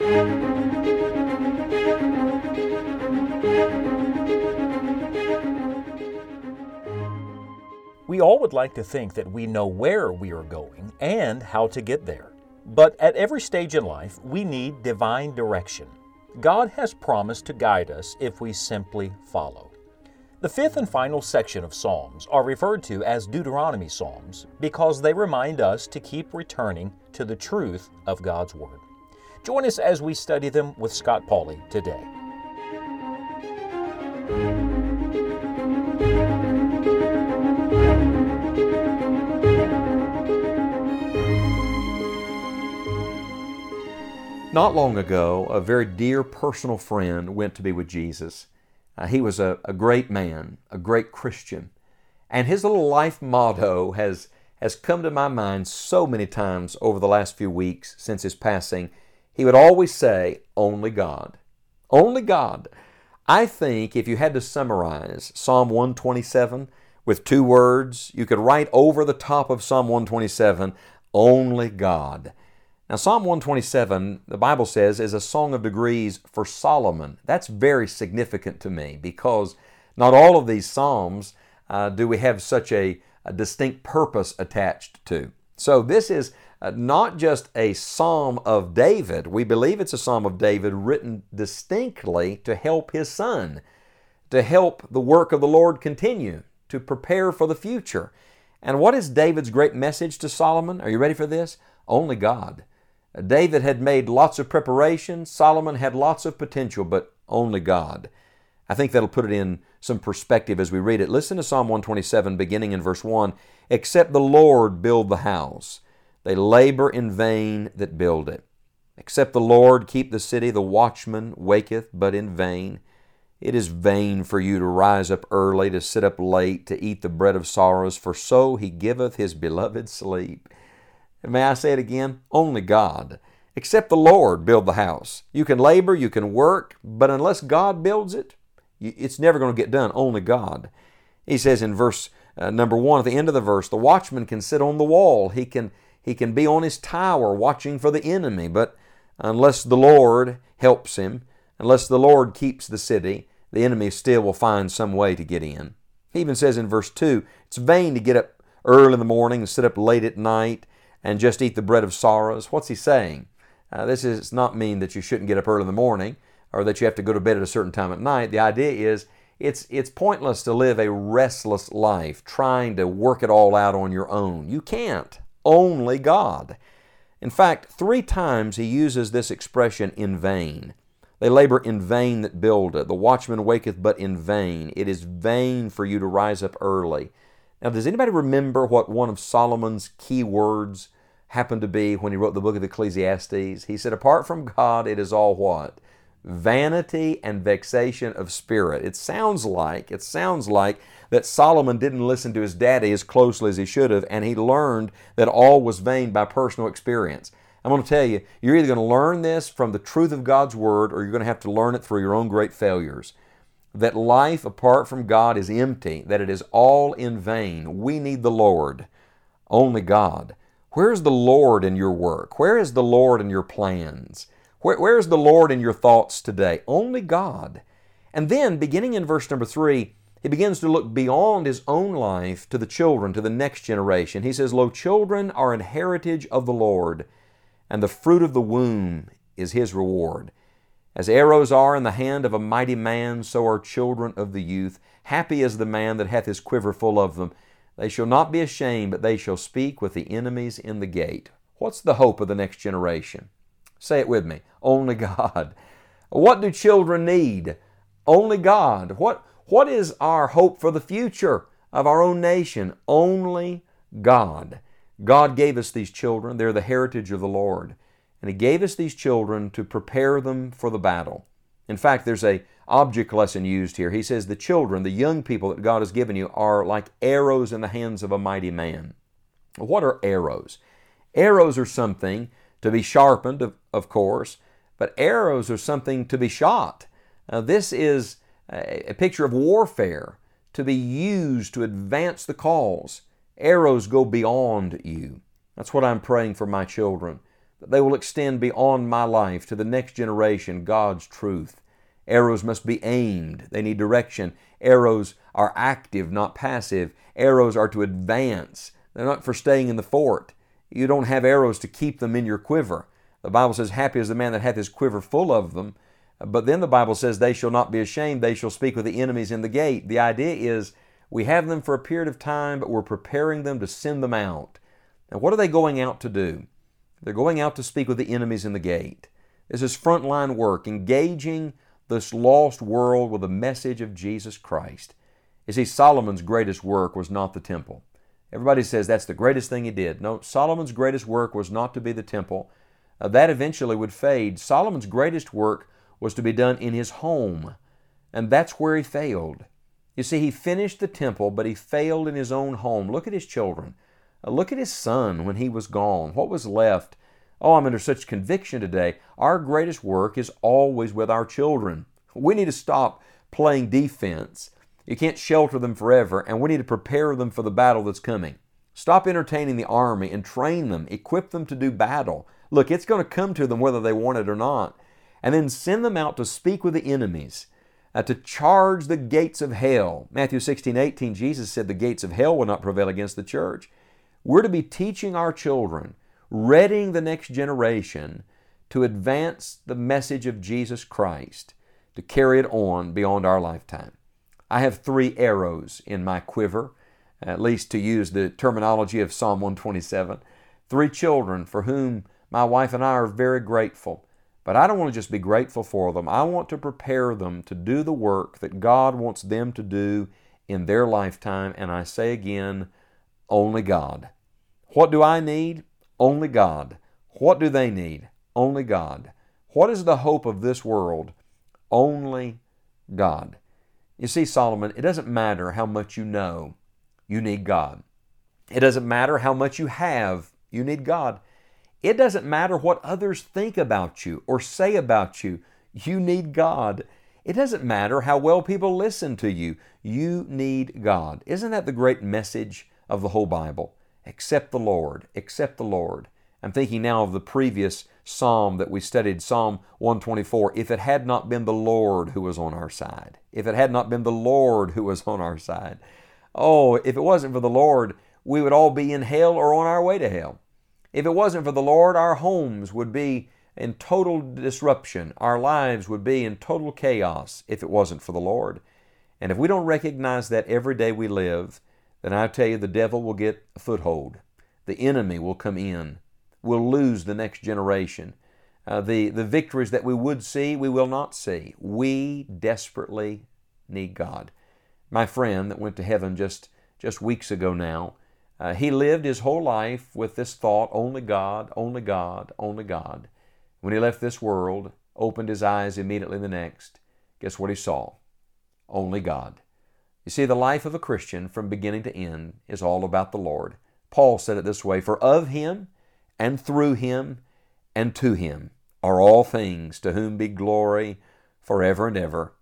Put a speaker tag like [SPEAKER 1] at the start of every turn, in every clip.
[SPEAKER 1] We all would like to think that we know where we are going and how to get there. But at every stage in life, we need divine direction. God has promised to guide us if we simply follow. The fifth and final section of Psalms are referred to as Deuteronomy Psalms because they remind us to keep returning to the truth of God's Word. Join us as we study them with Scott Pauley today.
[SPEAKER 2] Not long ago, a very dear personal friend went to be with Jesus. Uh, he was a, a great man, a great Christian. And his little life motto has, has come to my mind so many times over the last few weeks since his passing. He would always say, Only God. Only God. I think if you had to summarize Psalm 127 with two words, you could write over the top of Psalm 127, Only God. Now, Psalm 127, the Bible says, is a song of degrees for Solomon. That's very significant to me because not all of these Psalms uh, do we have such a, a, distinct purpose attached to. So, this is uh, not just a Psalm of David. We believe it's a Psalm of David written distinctly to help his son, to help the work of the Lord continue, to prepare for the future. And what is David's great message to Solomon? Are you ready for this? Only God. David had made lots of preparation, Solomon had lots of potential, but only God. I think that'll put it in some perspective as we read it. Listen to Psalm 127, beginning in verse 1 Except the Lord build the house, they labor in vain that build it. Except the Lord keep the city, the watchman waketh, but in vain. It is vain for you to rise up early, to sit up late, to eat the bread of sorrows, for so he giveth his beloved sleep. And May I say it again? Only God. Except the Lord build the house. You can labor, you can work, but unless God builds it, it's never going to get done. Only God. He says in verse uh, number one, at the end of the verse, the watchman can sit on the wall. He can he can be on his tower watching for the enemy, but unless the Lord helps him, unless the Lord keeps the city, the enemy still will find some way to get in. He even says in verse 2 it's vain to get up early in the morning and sit up late at night and just eat the bread of sorrows. What's he saying? Uh, this does not mean that you shouldn't get up early in the morning or that you have to go to bed at a certain time at night. The idea is it's, it's pointless to live a restless life trying to work it all out on your own. You can't. Only God. In fact, three times he uses this expression in vain. They labor in vain that build it. The watchman waketh but in vain. It is vain for you to rise up early. Now, does anybody remember what one of Solomon's key words happened to be when he wrote the book of Ecclesiastes? He said, Apart from God, it is all what? Vanity and vexation of spirit. It sounds like, it sounds like that Solomon didn't listen to his daddy as closely as he should have, and he learned that all was vain by personal experience. I'm going to tell you, you're either going to learn this from the truth of God's Word or you're going to have to learn it through your own great failures that life apart from God is empty, that it is all in vain. We need the Lord, only God. Where's the Lord in your work? Where is the Lord in your plans? Where, where's the Lord in your thoughts today? Only God. And then, beginning in verse number three, he begins to look beyond his own life to the children, to the next generation. He says, Lo, children are an heritage of the Lord, and the fruit of the womb is his reward. As arrows are in the hand of a mighty man, so are children of the youth. Happy is the man that hath his quiver full of them. They shall not be ashamed, but they shall speak with the enemies in the gate. What's the hope of the next generation? Say it with me. Only God. What do children need? Only God. What, what is our hope for the future of our own nation? Only God. God gave us these children. They're the heritage of the Lord. And He gave us these children to prepare them for the battle. In fact, there's a object lesson used here. He says the children, the young people that God has given you, are like arrows in the hands of a mighty man. What are arrows? Arrows are something to be sharpened, of, of course, but arrows are something to be shot. This is a, a picture of warfare to be used to advance the cause. Arrows go beyond you. That's what I'm praying for my children that they will extend beyond my life to the next generation God's truth. Arrows must be aimed, they need direction. Arrows are active, not passive. Arrows are to advance, they're not for staying in the fort. You don't have arrows to keep them in your quiver. The Bible says, Happy is the man that hath his quiver full of them. But then the Bible says, They shall not be ashamed, they shall speak with the enemies in the gate. The idea is, we have them for a period of time, but we're preparing them to send them out. And what are they going out to do? They're going out to speak with the enemies in the gate. This is frontline work, engaging this lost world with the message of Jesus Christ. You see, Solomon's greatest work was not the temple. Everybody says that's the greatest thing he did. No, Solomon's greatest work was not to be the temple. Uh, that eventually would fade. Solomon's greatest work was to be done in his home, and that's where he failed. You see, he finished the temple, but he failed in his own home. Look at his children. Uh, look at his son when he was gone. What was left? Oh, I'm under such conviction today. Our greatest work is always with our children. We need to stop playing defense. You can't shelter them forever, and we need to prepare them for the battle that's coming. Stop entertaining the army and train them, equip them to do battle. Look, it's going to come to them whether they want it or not. And then send them out to speak with the enemies uh, to charge the gates of hell. Matthew 16, 18, Jesus said the gates of hell will not prevail against the church. We're to be teaching our children, readying the next generation to advance the message of Jesus Christ, to carry it on beyond our lifetime. I have three arrows in my quiver, at least to use the terminology of Psalm 127. Three children for whom my wife and I are very grateful. But I don't want to just be grateful for them. I want to prepare them to do the work that God wants them to do in their lifetime. And I say again, only God. What do I need? Only God. What do they need? Only God. What is the hope of this world? Only God. You see, Solomon, it doesn't matter how much you know, you need God. It doesn't matter how much you have, you need God. It doesn't matter what others think about you or say about you. You need God. It doesn't matter how well people listen to you. You need God. Isn't that the great message of the whole Bible? Accept the Lord. Accept the Lord. I'm thinking now of the previous psalm that we studied, Psalm 124. If it had not been the Lord who was on our side, if it had not been the Lord who was on our side, oh, if it wasn't for the Lord, we would all be in hell or on our way to hell. If it wasn't for the Lord, our homes would be in total disruption. Our lives would be in total chaos if it wasn't for the Lord. And if we don't recognize that every day we live, then I tell you, the devil will get a foothold. The enemy will come in. We'll lose the next generation. Uh, the, the victories that we would see, we will not see. We desperately need God. My friend that went to heaven just, just weeks ago now, uh, he lived his whole life with this thought only God, only God, only God. When he left this world, opened his eyes immediately the next, guess what he saw? Only God. You see, the life of a Christian from beginning to end is all about the Lord. Paul said it this way For of him, and through him, and to him are all things, to whom be glory forever and ever.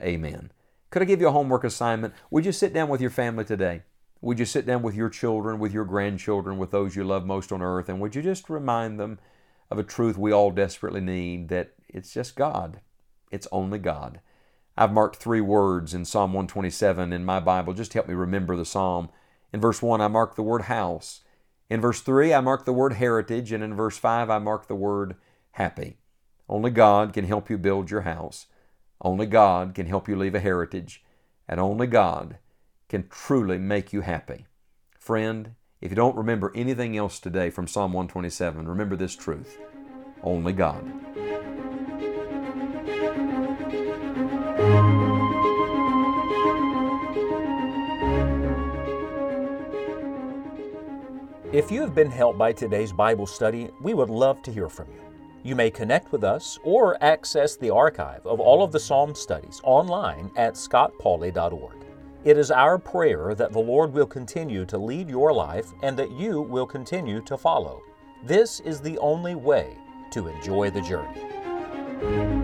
[SPEAKER 2] Amen. Could I give you a homework assignment? Would you sit down with your family today? Would you sit down with your children, with your grandchildren, with those you love most on earth, and would you just remind them of a truth we all desperately need that it's just God? It's only God. I've marked three words in Psalm 127 in my Bible just help me remember the psalm. In verse 1, I mark the word house. In verse 3, I mark the word heritage. And in verse 5, I mark the word happy. Only God can help you build your house. Only God can help you leave a heritage. And only God can truly make you happy. Friend, if you don't remember anything else today from Psalm 127, remember this truth only God.
[SPEAKER 1] If you have been helped by today's Bible study, we would love to hear from you. You may connect with us or access the archive of all of the Psalm studies online at scottpauley.org. It is our prayer that the Lord will continue to lead your life and that you will continue to follow. This is the only way to enjoy the journey.